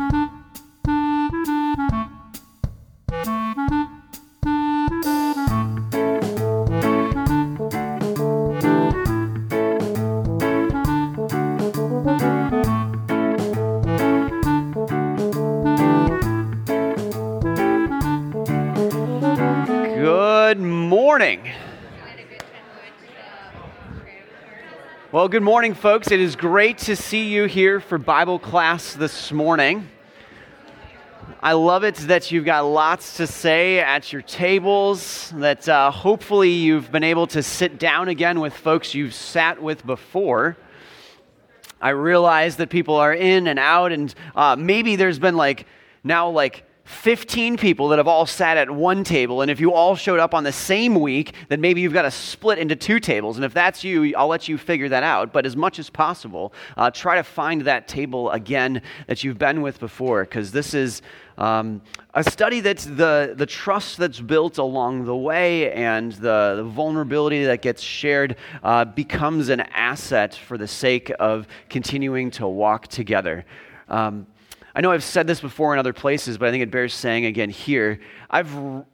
Thank you. Well, good morning, folks. It is great to see you here for Bible class this morning. I love it that you've got lots to say at your tables, that uh, hopefully you've been able to sit down again with folks you've sat with before. I realize that people are in and out, and uh, maybe there's been like now like 15 people that have all sat at one table, and if you all showed up on the same week, then maybe you've got to split into two tables. And if that's you, I'll let you figure that out. But as much as possible, uh, try to find that table again that you've been with before, because this is um, a study that's the, the trust that's built along the way and the, the vulnerability that gets shared uh, becomes an asset for the sake of continuing to walk together. Um, I know I've said this before in other places, but I think it bears saying again here. I've, I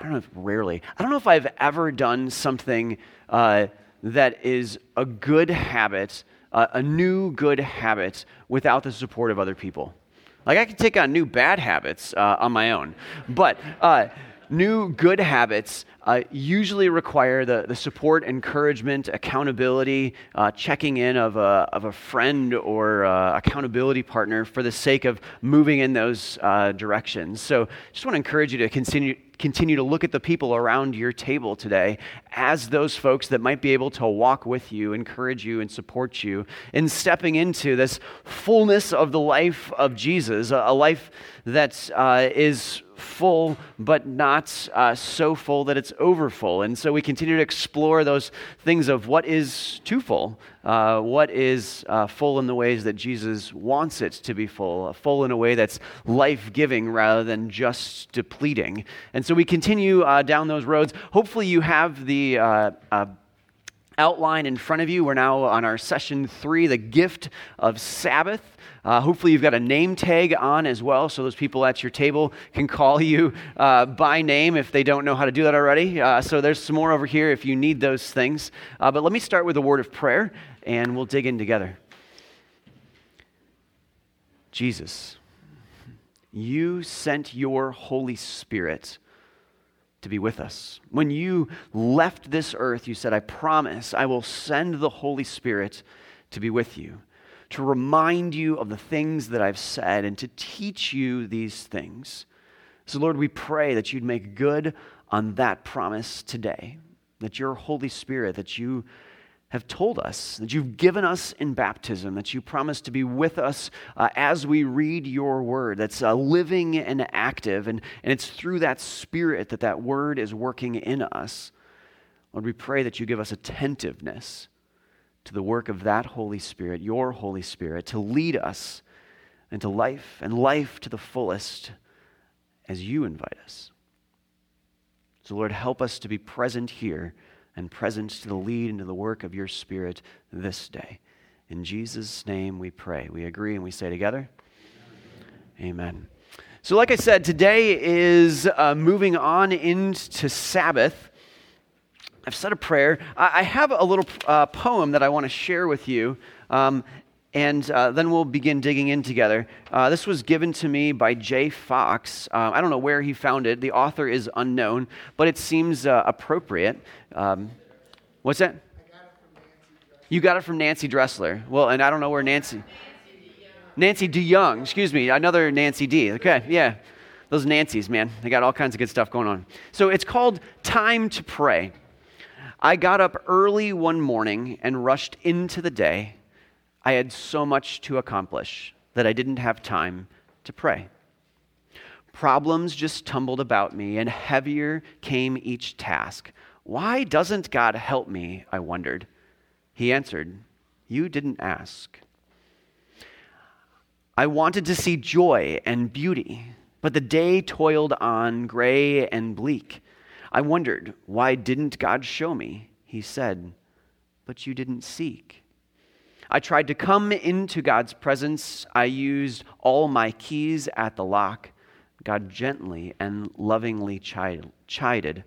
don't know if rarely, I don't know if I've ever done something uh, that is a good habit, uh, a new good habit, without the support of other people. Like I can take on new bad habits uh, on my own, but uh, new good habits uh, usually require the, the support, encouragement, accountability, uh, checking in of a, of a friend or uh, accountability partner for the sake of moving in those uh, directions. So just want to encourage you to continue, continue to look at the people around your table today as those folks that might be able to walk with you, encourage you, and support you in stepping into this fullness of the life of Jesus, a, life that uh, is full, but not uh, so full that it's overfull. And so we continue to explore those things of what is too full, uh, what is uh, full in the ways that Jesus wants it to be full, full in a way that's life giving rather than just depleting. And so we continue uh, down those roads. Hopefully, you have the uh, uh, outline in front of you. We're now on our session three, the gift of Sabbath. Uh, hopefully, you've got a name tag on as well, so those people at your table can call you uh, by name if they don't know how to do that already. Uh, so, there's some more over here if you need those things. Uh, but let me start with a word of prayer, and we'll dig in together. Jesus, you sent your Holy Spirit to be with us. When you left this earth, you said, I promise I will send the Holy Spirit to be with you to remind you of the things that I've said and to teach you these things. So, Lord, we pray that you'd make good on that promise today, that your Holy Spirit, that you have told us, that you've given us in baptism, that you promise to be with us uh, as we read your word, that's uh, living and active, and, and it's through that Spirit that that word is working in us. Lord, we pray that you give us attentiveness to the work of that Holy Spirit, your Holy Spirit, to lead us into life and life to the fullest as you invite us. So, Lord, help us to be present here and present to the lead and to the work of your Spirit this day. In Jesus' name we pray. We agree and we say together, Amen. So, like I said, today is uh, moving on into Sabbath. I've said a prayer. I have a little uh, poem that I want to share with you, um, and uh, then we'll begin digging in together. Uh, this was given to me by Jay Fox. Uh, I don't know where he found it. The author is unknown, but it seems uh, appropriate. Um, what's that? You got it from Nancy Dressler. Well, and I don't know where Nancy. Nancy DeYoung, excuse me, another Nancy D. Okay, yeah. Those Nancys, man, they got all kinds of good stuff going on. So it's called Time to Pray. I got up early one morning and rushed into the day. I had so much to accomplish that I didn't have time to pray. Problems just tumbled about me, and heavier came each task. Why doesn't God help me? I wondered. He answered, You didn't ask. I wanted to see joy and beauty, but the day toiled on, gray and bleak. I wondered, why didn't God show me? He said, But you didn't seek. I tried to come into God's presence. I used all my keys at the lock. God gently and lovingly chided,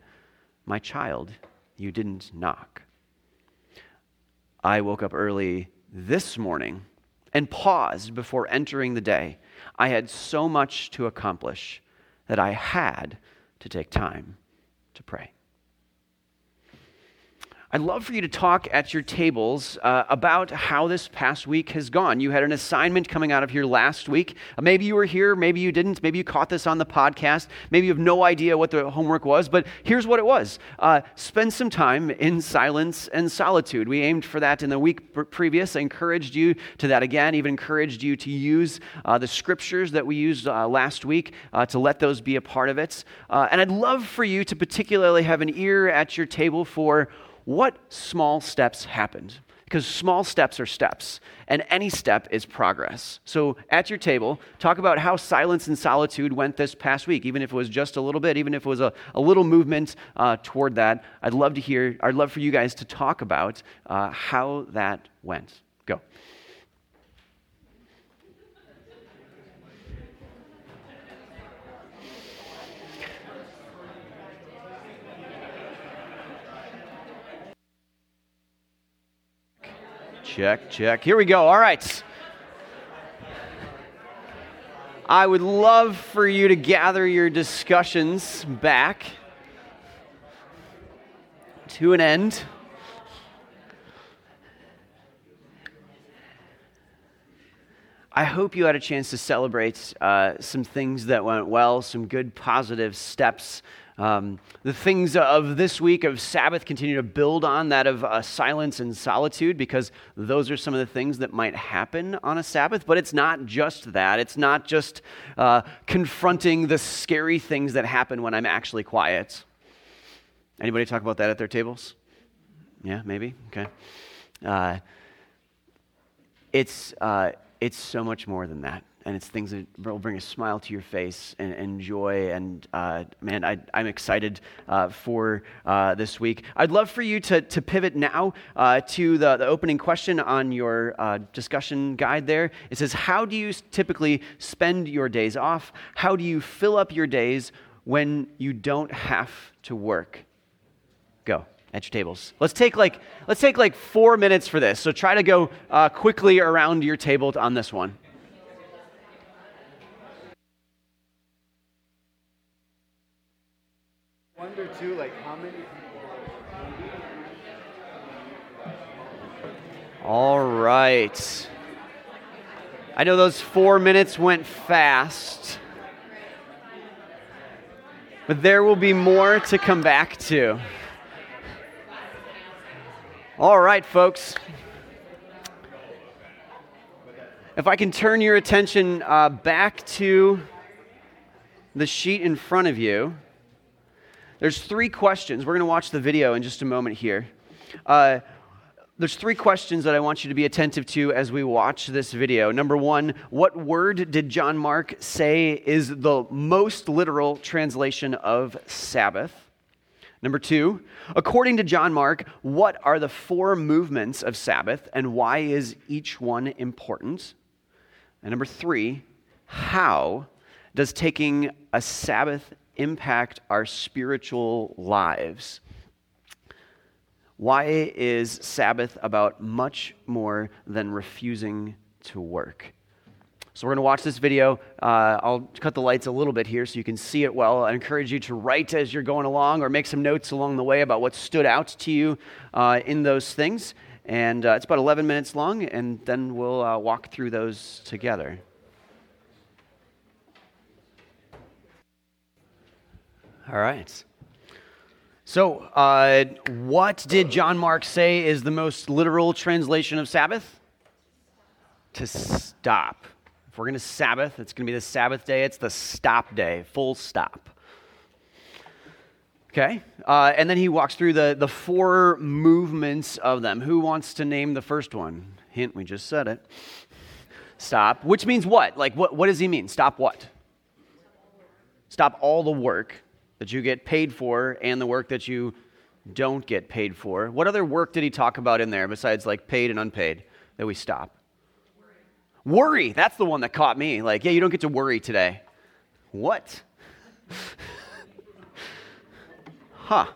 My child, you didn't knock. I woke up early this morning and paused before entering the day. I had so much to accomplish that I had to take time to pray. I'd love for you to talk at your tables uh, about how this past week has gone. You had an assignment coming out of here last week. Uh, maybe you were here, maybe you didn't. Maybe you caught this on the podcast. Maybe you have no idea what the homework was, but here's what it was uh, Spend some time in silence and solitude. We aimed for that in the week previous. I encouraged you to that again, even encouraged you to use uh, the scriptures that we used uh, last week uh, to let those be a part of it. and I'd love for you to particularly have an ear at your table for what small steps happened? Because small steps are steps, and any step is progress. So at your table, talk about how silence and solitude went this past week, even if it was just a little bit, even if it was a, a little movement uh, toward that. I'd love to hear, I'd love for you guys to talk about uh, how that went. Go. Check, check. Here we go. All right. I would love for you to gather your discussions back to an end. I hope you had a chance to celebrate uh, some things that went well, some good positive steps um, the things of this week of Sabbath continue to build on that of uh, silence and solitude because those are some of the things that might happen on a Sabbath. But it's not just that. It's not just uh, confronting the scary things that happen when I'm actually quiet. Anybody talk about that at their tables? Yeah, maybe? Okay. Uh, it's, uh, it's so much more than that and it's things that will bring a smile to your face and, and joy. And uh, man, I, am excited uh, for uh, this week. I'd love for you to, to pivot now uh, to the, the opening question on your uh, discussion guide there. It says, How do you typically spend your days off? How do you fill up your days when you don't have to work? Go at your tables. Let's take like let's take like four minutes for this. So try to go uh, quickly around your table on this one. wonder too, like how many people. All right. I know those four minutes went fast, but there will be more to come back to. All right, folks. If I can turn your attention uh, back to the sheet in front of you. There's three questions. We're going to watch the video in just a moment here. Uh, there's three questions that I want you to be attentive to as we watch this video. Number one, what word did John Mark say is the most literal translation of Sabbath? Number two, according to John Mark, what are the four movements of Sabbath and why is each one important? And number three, how does taking a Sabbath impact our spiritual lives. Why is Sabbath about much more than refusing to work? So, we're going to watch this video. Uh, I'll cut the lights a little bit here so you can see it well. I encourage you to write as you're going along or make some notes along the way about what stood out to you uh, in those things. And uh, it's about 11 minutes long, and then we'll uh, walk through those together. All right. So, uh, what did John Mark say is the most literal translation of Sabbath? To stop. If we're going to Sabbath, it's going to be the Sabbath day. It's the stop day, full stop. Okay? Uh, and then he walks through the, the four movements of them. Who wants to name the first one? Hint, we just said it. Stop. Which means what? Like, what, what does he mean? Stop what? Stop all the work that you get paid for and the work that you don't get paid for. What other work did he talk about in there besides like paid and unpaid? that we stop? Worry. worry. That's the one that caught me. Like, yeah, you don't get to worry today. What? huh.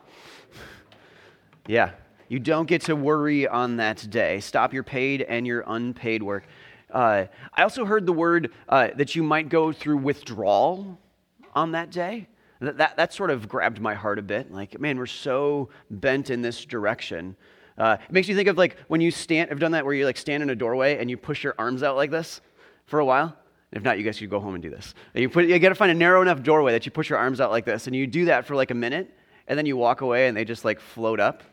Yeah, you don't get to worry on that day. Stop your paid and your unpaid work. Uh, I also heard the word uh, that you might go through withdrawal on that day. That, that, that, sort of grabbed my heart a bit. Like, man, we're so bent in this direction. Uh, it makes you think of like when you stand, I've done that where you like stand in a doorway and you push your arms out like this for a while. If not, you guys should go home and do this. And you, put, you got to find a narrow enough doorway that you push your arms out like this, and you do that for like a minute, and then you walk away and they just like float up.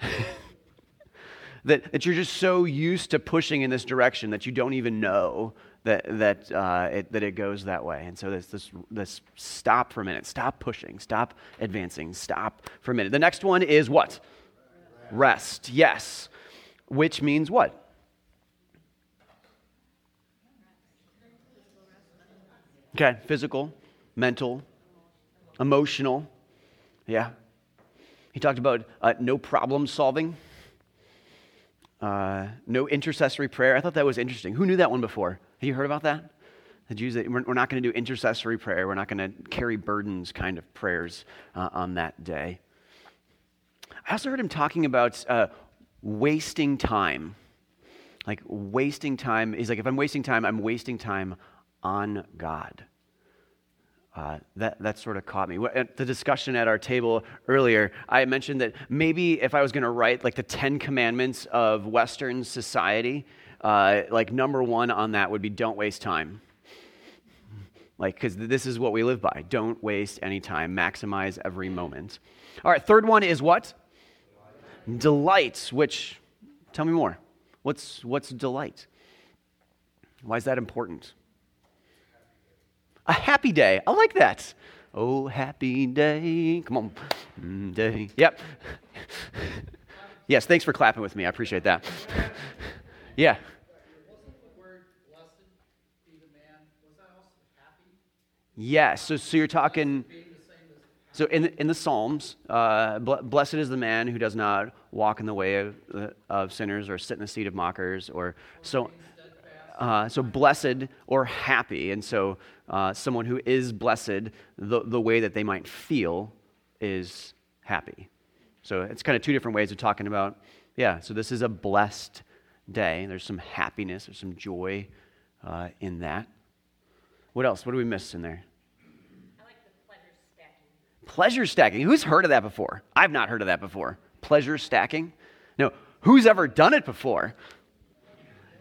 that, that you're just so used to pushing in this direction that you don't even know that, that, uh, it, that it goes that way. And so this, this, this stop for a minute, stop pushing, stop advancing, stop for a minute. The next one is what? Rest, yes. Which means what? Okay, physical, mental, emotional. Yeah. He talked about uh, no problem solving, uh, no intercessory prayer. I thought that was interesting. Who knew that one before? Have you heard about that? The Jews, we're, not going to do intercessory prayer. We're not going to carry burdens kind of prayers uh, on that day. I also heard him talking about uh, wasting time. Like wasting time. He's like, if I'm wasting time, I'm wasting time on God. Uh, that, that sort of caught me. At the discussion at our table earlier, I mentioned that maybe if I was going to write like the Ten Commandments of Western society, uh, like number one on that would be don't waste time. Like, because this is what we live by. Don't waste any time, maximize every moment. All right, third one is what? Delight, delight which, tell me more. What's, what's delight? Why is that important? A happy day. I like that. Oh, happy day. Come on. Mm, day. Yep. yes, thanks for clapping with me. I appreciate that. yeah. Yes. So, so you're talking. So in the, in the Psalms, uh, blessed is the man who does not walk in the way of, uh, of sinners or sit in the seat of mockers or so. Uh, so blessed or happy, and so uh, someone who is blessed, the, the way that they might feel is happy. So it's kind of two different ways of talking about, yeah, so this is a blessed day. There's some happiness, there's some joy uh, in that. What else? What do we miss in there? Like the pleasure stacking. Pleasure stacking. Who's heard of that before? I've not heard of that before. Pleasure stacking? No. Who's ever done it before?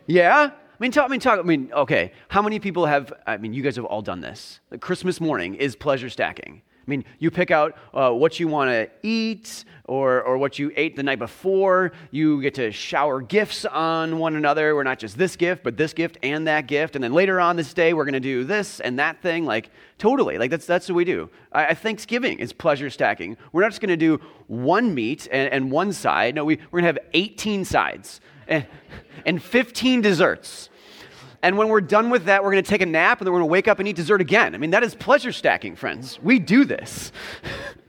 Yeah? I mean, talk, I mean, talk, I mean, okay, how many people have, I mean, you guys have all done this. Christmas morning is pleasure stacking. I mean, you pick out uh, what you want to eat or, or what you ate the night before. You get to shower gifts on one another. We're not just this gift, but this gift and that gift. And then later on this day, we're going to do this and that thing. Like, totally. Like, that's, that's what we do. I, I Thanksgiving is pleasure stacking. We're not just going to do one meat and, and one side. No, we, we're going to have 18 sides and, and 15 desserts. And when we're done with that, we're going to take a nap and then we're going to wake up and eat dessert again. I mean, that is pleasure stacking, friends. We do this.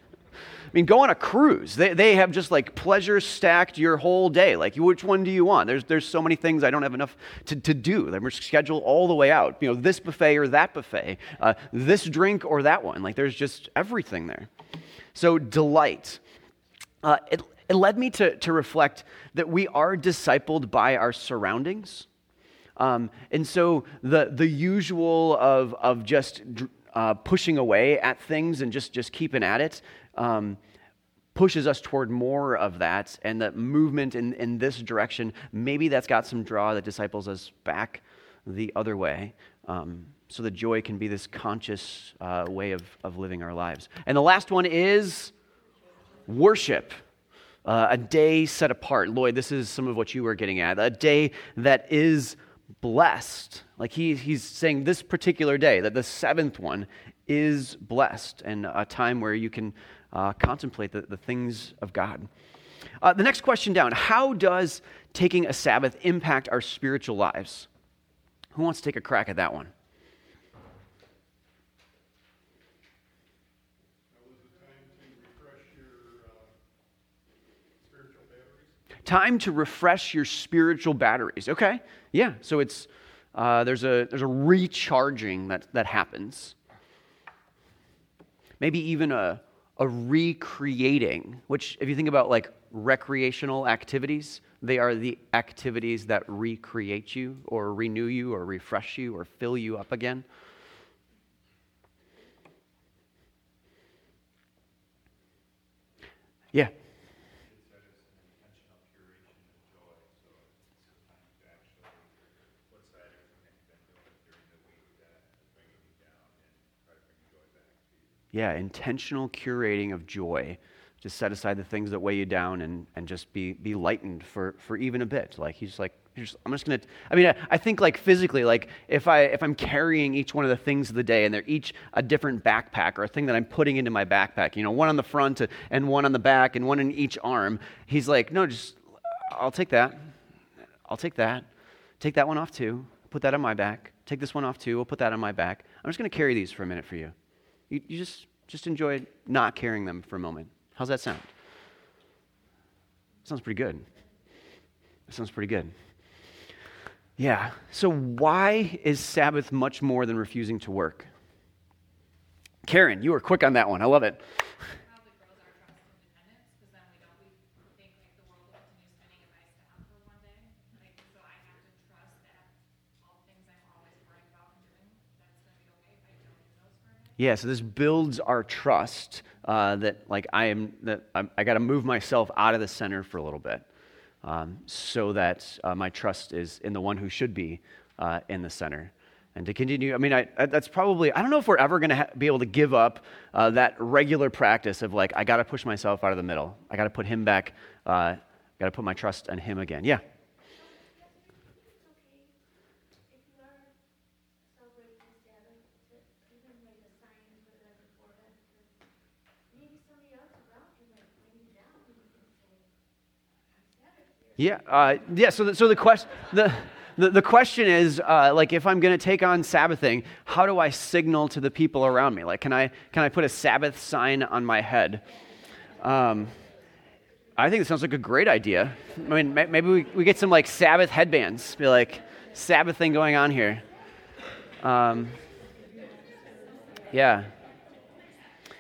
I mean, go on a cruise. They, they have just like pleasure stacked your whole day. Like, which one do you want? There's, there's so many things I don't have enough to, to do. They're scheduled all the way out. You know, this buffet or that buffet, uh, this drink or that one. Like, there's just everything there. So, delight. Uh, it, it led me to, to reflect that we are discipled by our surroundings. Um, and so the, the usual of, of just uh, pushing away at things and just, just keeping at it um, pushes us toward more of that. And the movement in, in this direction, maybe that's got some draw that disciples us back the other way. Um, so the joy can be this conscious uh, way of, of living our lives. And the last one is worship. Uh, a day set apart. Lloyd, this is some of what you were getting at. A day that is blessed. Like he, he's saying this particular day, that the seventh one is blessed and a time where you can uh, contemplate the, the things of God. Uh, the next question down How does taking a Sabbath impact our spiritual lives? Who wants to take a crack at that one? Time to refresh your spiritual batteries. Okay, yeah. So it's uh, there's a there's a recharging that that happens. Maybe even a a recreating, which if you think about like recreational activities, they are the activities that recreate you or renew you or refresh you or fill you up again. Yeah. Yeah, intentional curating of joy. Just set aside the things that weigh you down and, and just be, be lightened for, for even a bit. Like he's like, I'm just gonna. I mean, I, I, think like physically, like if I if I'm carrying each one of the things of the day, and they're each a different backpack or a thing that I'm putting into my backpack. You know, one on the front and one on the back and one in each arm. He's like, no, just I'll take that. I'll take that. Take that one off too. Put that on my back. Take this one off too. We'll put that on my back. I'm just gonna carry these for a minute for you. You, you just just enjoy not carrying them for a moment. How's that sound? Sounds pretty good. That sounds pretty good. Yeah. So, why is Sabbath much more than refusing to work? Karen, you were quick on that one. I love it. Yeah, so this builds our trust uh, that like I am that I'm, i got to move myself out of the center for a little bit um, so that uh, my trust is in the one who should be uh, in the center. And to continue, I mean, I, that's probably, I don't know if we're ever going to ha- be able to give up uh, that regular practice of like, I got to push myself out of the middle. I got to put him back. Uh, got to put my trust in him again. Yeah. Yeah, uh, yeah. So, the, so the question, the, the, the question is, uh, like, if I'm going to take on Sabbathing, how do I signal to the people around me? Like, can I can I put a Sabbath sign on my head? Um, I think it sounds like a great idea. I mean, maybe we, we get some like Sabbath headbands, be like Sabbath thing going on here. Um, yeah.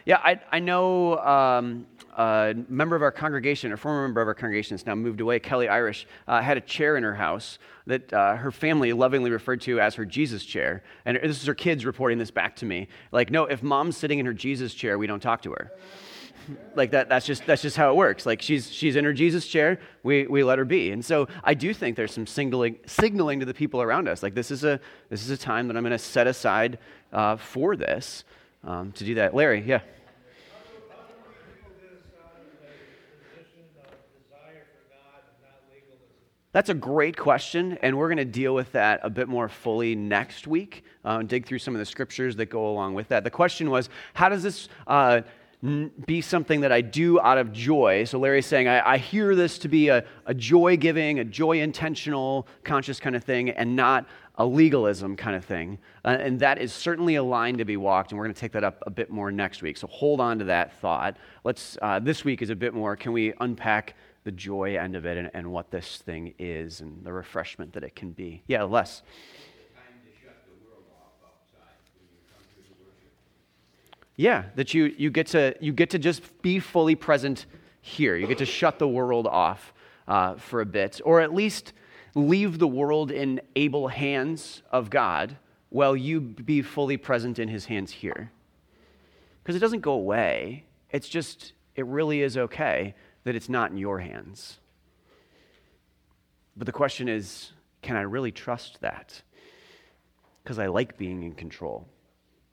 Yeah, I, I know um, a member of our congregation, a former member of our congregation, has now moved away, Kelly Irish, uh, had a chair in her house that uh, her family lovingly referred to as her Jesus chair. And this is her kids reporting this back to me. Like, no, if mom's sitting in her Jesus chair, we don't talk to her. like that, that's just that's just how it works. Like she's she's in her Jesus chair, we, we let her be. And so I do think there's some signaling signaling to the people around us. Like this is a this is a time that I'm going to set aside uh, for this um, to do that. Larry, yeah. That's a great question, and we're going to deal with that a bit more fully next week uh, and dig through some of the scriptures that go along with that. The question was, how does this uh, be something that I do out of joy? So Larry's saying, I, I hear this to be a, a joy giving, a joy intentional, conscious kind of thing, and not a legalism kind of thing. Uh, and that is certainly a line to be walked, and we're going to take that up a bit more next week. So hold on to that thought. Let's, uh, this week is a bit more, can we unpack the joy end of it and, and what this thing is and the refreshment that it can be. Yeah, Les. Yeah, that you, you, get to, you get to just be fully present here. You get to shut the world off uh, for a bit, or at least leave the world in able hands of God while you be fully present in his hands here. Because it doesn't go away, it's just, it really is okay that it's not in your hands. But the question is can I really trust that? Because I like being in control.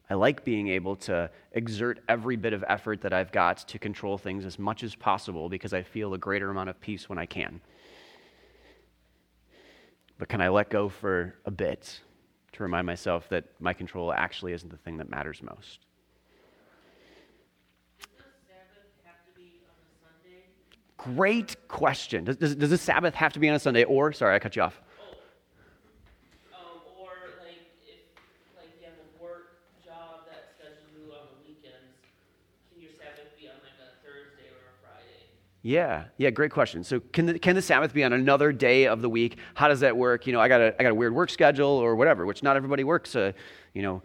I like being able to exert every bit of effort that I've got to control things as much as possible because I feel a greater amount of peace when I can. But can I let go for a bit to remind myself that my control actually isn't the thing that matters most? Great question. Does, does, does the Sabbath have to be on a Sunday? Or, sorry, I cut you off. Um, or like if like you have a work job that schedules you on the weekends, can your Sabbath be on like a Thursday or a Friday? Yeah, yeah, great question. So, can the, can the Sabbath be on another day of the week? How does that work? You know, I got a, I got a weird work schedule or whatever, which not everybody works. Uh, you know,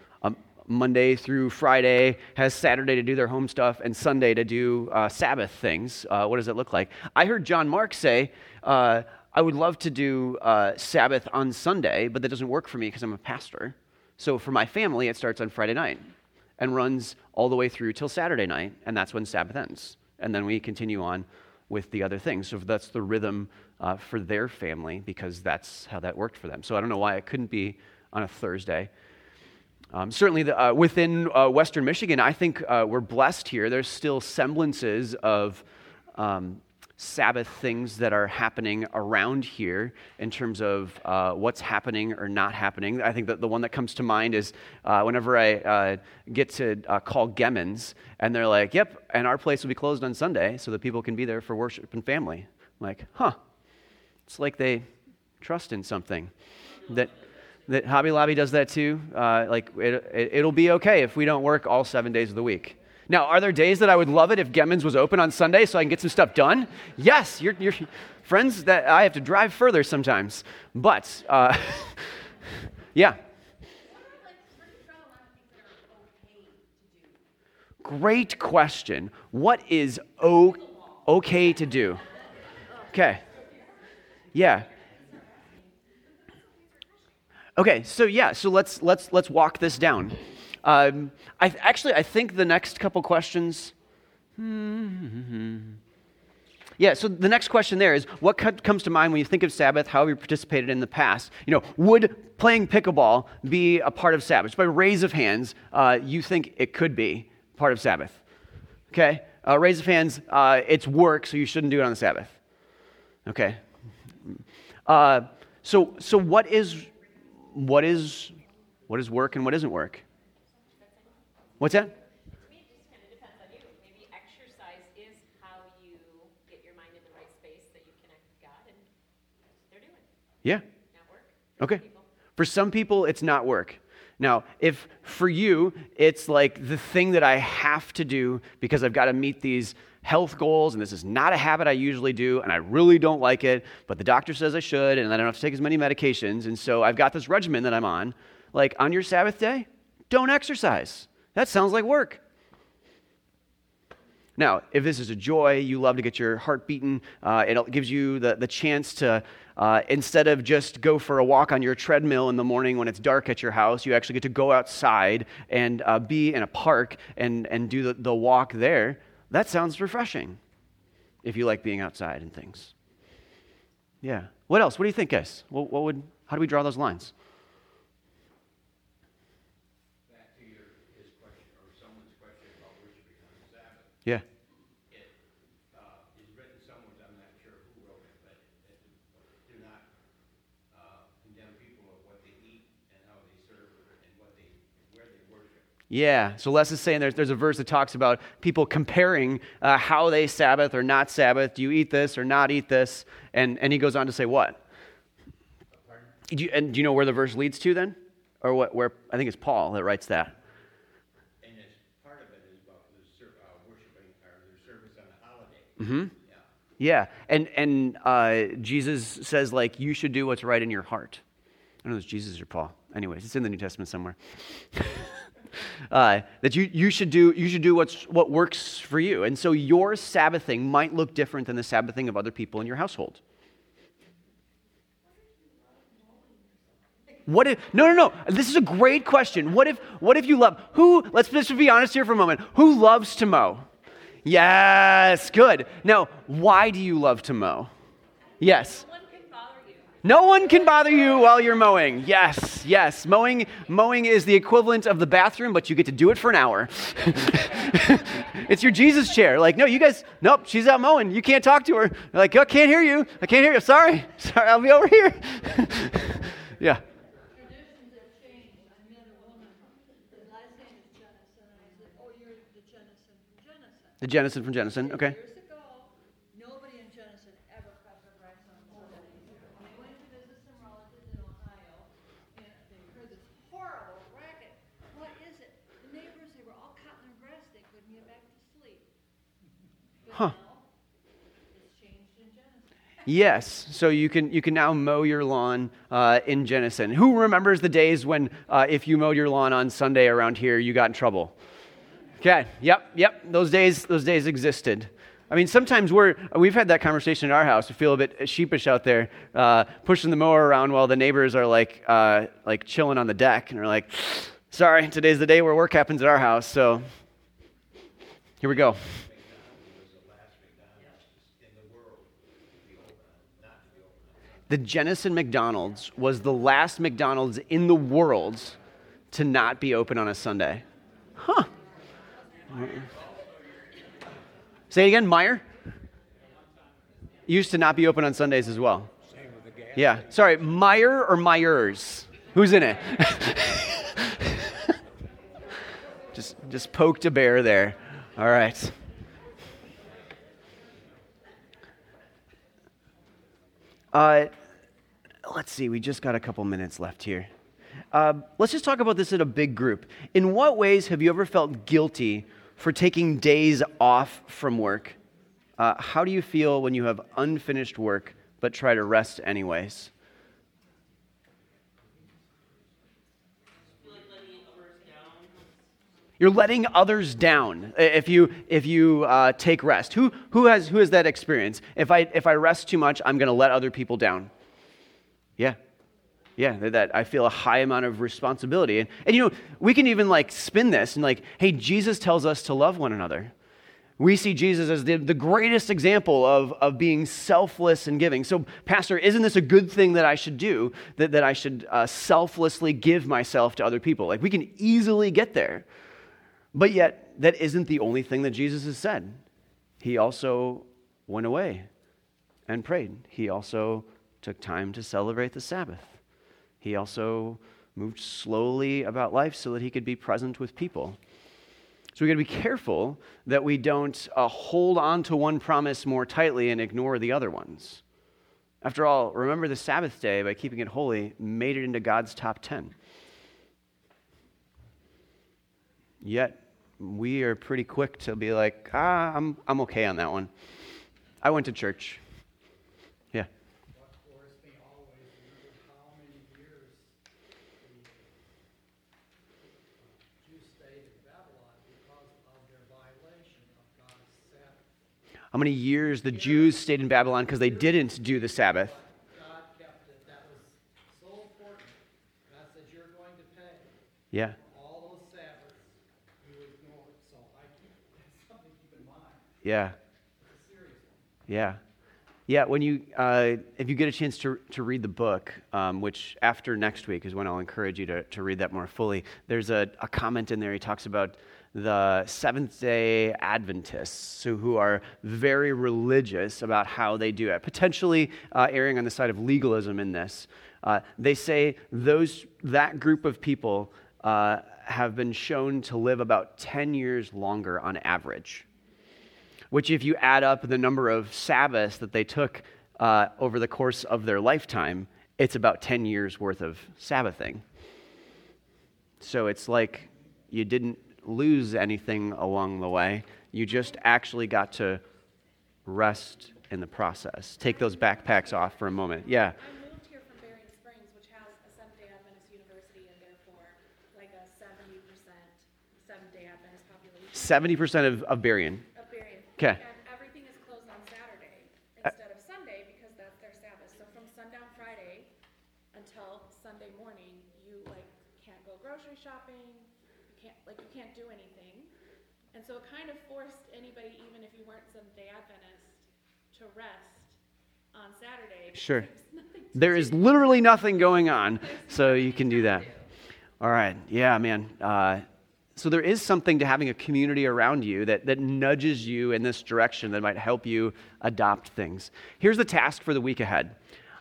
Monday through Friday has Saturday to do their home stuff and Sunday to do uh, Sabbath things. Uh, what does it look like? I heard John Mark say, uh, I would love to do uh, Sabbath on Sunday, but that doesn't work for me because I'm a pastor. So, for my family, it starts on Friday night and runs all the way through till Saturday night, and that's when Sabbath ends. And then we continue on with the other things. So that's the rhythm uh, for their family because that's how that worked for them. So I don't know why it couldn't be on a Thursday. Um, certainly, the, uh, within uh, Western Michigan, I think uh, we're blessed here. There's still semblances of um, Sabbath things that are happening around here in terms of uh, what's happening or not happening. I think that the one that comes to mind is uh, whenever I uh, get to call Gemmen's, and they're like, yep, and our place will be closed on Sunday so that people can be there for worship and family. I'm like, huh. It's like they trust in something. That, that Hobby Lobby does that too. Uh, like, it, it, it'll be okay if we don't work all seven days of the week. Now, are there days that I would love it if Gemmen's was open on Sunday so I can get some stuff done? Yes, you're, you're friends that I have to drive further sometimes. But, uh, yeah. Great question. What is o- okay to do? Okay. Yeah. Okay, so yeah, so let's let's let's walk this down. Um, I, actually, I think the next couple questions. Yeah, so the next question there is what comes to mind when you think of Sabbath? How have you participated in the past? You know, would playing pickleball be a part of Sabbath? By raise of hands, uh, you think it could be part of Sabbath. Okay? Uh, raise of hands, uh, it's work, so you shouldn't do it on the Sabbath. Okay? Uh, so, so what is what is what is work and what isn't work? What's that? To me, it just kind of depends on you. Maybe exercise is how you get your mind in the right space that you connect with God, and they're doing it, Yeah. not work. Okay. For some people, it's not work. Now, if for you, it's like the thing that I have to do because I've got to meet these health goals, and this is not a habit I usually do, and I really don't like it, but the doctor says I should, and I don't have to take as many medications, and so I've got this regimen that I'm on. Like on your Sabbath day, don't exercise. That sounds like work. Now, if this is a joy, you love to get your heart beaten, uh, it gives you the, the chance to, uh, instead of just go for a walk on your treadmill in the morning when it's dark at your house, you actually get to go outside and uh, be in a park and, and do the, the walk there. That sounds refreshing if you like being outside and things. Yeah. What else? What do you think, guys? What, what would, how do we draw those lines? back to your, his question, or someone's question about worshiping on the Sabbath. Yeah. It, uh, is written somewhere, I'm not sure who wrote it, but it, do not, uh, condemn people of what they eat and how they serve and what they, where they worship. Yeah, so Les is saying there's, there's a verse that talks about people comparing uh, how they Sabbath or not Sabbath. Do you eat this or not eat this? And, and he goes on to say what? Do you, and do you know where the verse leads to then? Or what, where? I think it's Paul that writes that. And it's, part of it is about the uh, worshiping, or their service on a holiday. Mm-hmm. Yeah. Yeah, and, and uh, Jesus says, like, you should do what's right in your heart. I don't know if it's Jesus or Paul. Anyways, it's in the New Testament somewhere. uh, that you, you should do you should do what's what works for you. And so your Sabbathing might look different than the Sabbathing of other people in your household. What if no no no this is a great question. What if what if you love who let's just be honest here for a moment. Who loves to mow? Yes, good. Now, why do you love to mow? Yes. No one can bother you. While you're mowing. Yes, yes. Mowing, mowing is the equivalent of the bathroom, but you get to do it for an hour. it's your Jesus chair. Like, no, you guys, nope, she's out mowing. You can't talk to her. You're like, I can't hear you. I can't hear you. Sorry. Sorry, I'll be over here. yeah. The oh, Jenison from Jenison. Okay. Years ago, nobody in Jenison ever cut their grass on Sunday. When they went to visit some relatives in Ohio, and they heard this horrible racket. What is it? The neighbors, they were all cutting their grass, they couldn't get back to sleep. But Huh. now, Yes, so you can you can now mow your lawn uh, in Jenison. Who remembers the days when uh, if you mowed your lawn on Sunday around here, you got in trouble? Okay, yep, yep. Those days those days existed. I mean, sometimes we're we've had that conversation in our house. We feel a bit sheepish out there, uh, pushing the mower around while the neighbors are like uh, like chilling on the deck, and are like, "Sorry, today's the day where work happens at our house." So here we go. The Jenison McDonald's was the last McDonald's in the world to not be open on a Sunday. Huh. Say it again, Meyer? Used to not be open on Sundays as well. Yeah. Sorry, Meyer or Myers? Who's in it? just, just poked a bear there. All right. Uh, let's see, we just got a couple minutes left here. Uh, let's just talk about this in a big group. In what ways have you ever felt guilty for taking days off from work? Uh, how do you feel when you have unfinished work but try to rest anyways? feel like letting others down. You're letting others down if you if you uh, take rest. Who who has who has that experience? If I if I rest too much, I'm going to let other people down. Yeah. Yeah, that- I feel a high amount of responsibility. And, and you know, we can even like spin this and like, hey, Jesus tells us to love one another. We see Jesus as the, the greatest example of, of being selfless and giving. So, Pastor, isn't this a good thing that I should do? That, that I should uh, selflessly give myself to other people? Like, we can easily get there. But yet, that isn't the only thing that Jesus has said. He also went away and prayed. He also took time to celebrate the Sabbath. He also moved slowly about life so that he could be present with people. So we got to be careful that we don't uh, hold on to one promise more tightly and ignore the other ones. After all, remember the Sabbath day by keeping it holy made it into God's top 10. Yet we are pretty quick to be like, ah, I'm, I'm okay on that one. I went to church. Yeah. How many years the Jews stayed in Babylon because they didn't do the Sabbath? Yeah. all those Sabbaths you ignored. So I keep, that's something to keep in mind. Yeah. Yeah. Yeah, when you, uh, if you get a chance to, to read the book, um, which after next week is when I'll encourage you to, to read that more fully, there's a, a comment in there. He talks about the Seventh day Adventists who, who are very religious about how they do it, potentially uh, erring on the side of legalism in this. Uh, they say those, that group of people uh, have been shown to live about 10 years longer on average which, if you add up the number of Sabbaths that they took uh, over the course of their lifetime, it's about 10 years worth of Sabbathing. So it's like you didn't lose anything along the way, you just actually got to rest in the process. Take those backpacks off for a moment. Yeah. I moved here from Berrien Springs, which has a Seventh-day Adventist university and therefore like a seventy percent Seventh-day Adventist population 70% of, of Berrien. Of Berrien. 'Kay. And everything is closed on Saturday instead of Sunday because that's their Sabbath. So from sundown Friday until Sunday morning, you like can't go grocery shopping, you can't, like you can't do anything. And so it kind of forced anybody, even if you weren't Seventh-day Adventist, to rest on Saturday. Sure. there's nothing to There is literally nothing going on, so you can do that. All right. Yeah, man. Uh, so there is something to having a community around you that, that nudges you in this direction that might help you adopt things. Here's the task for the week ahead.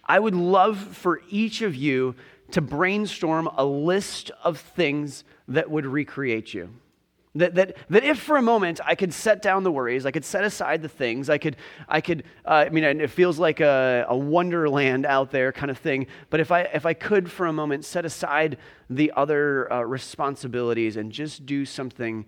I would love for each of you to brainstorm a list of things that would recreate you. That, that, that if for a moment I could set down the worries, I could set aside the things, I could, I could uh, I mean, it feels like a, a wonderland out there kind of thing, but if I, if I could for a moment set aside the other uh, responsibilities and just do something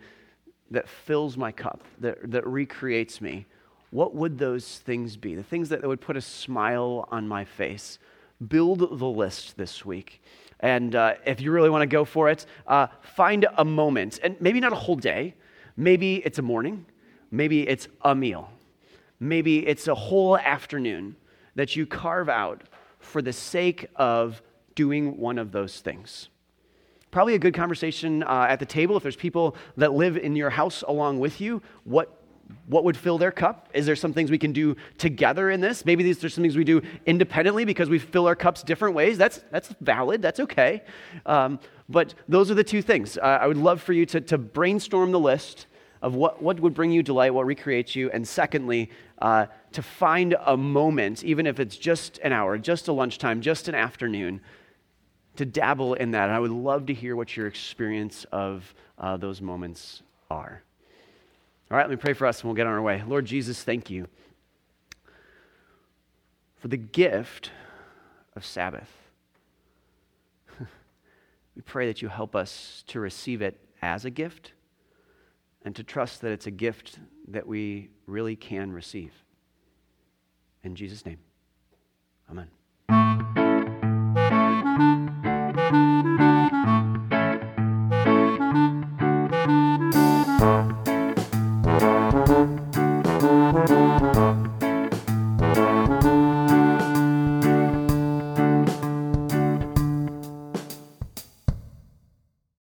that fills my cup, that, that recreates me, what would those things be? The things that would put a smile on my face. Build the list this week. And uh, if you really want to go for it, uh, find a moment, and maybe not a whole day. Maybe it's a morning. Maybe it's a meal. Maybe it's a whole afternoon that you carve out for the sake of doing one of those things. Probably a good conversation uh, at the table if there's people that live in your house along with you. What what would fill their cup? Is there some things we can do together in this? Maybe these are some things we do independently because we fill our cups different ways. That's, that's valid, that's okay. Um, but those are the two things. Uh, I would love for you to, to brainstorm the list of what, what would bring you delight, what recreates you, and secondly, uh, to find a moment, even if it's just an hour, just a lunchtime, just an afternoon, to dabble in that. And I would love to hear what your experience of uh, those moments are. All right, let me pray for us and we'll get on our way. Lord Jesus, thank you for the gift of Sabbath. we pray that you help us to receive it as a gift and to trust that it's a gift that we really can receive. In Jesus' name, amen.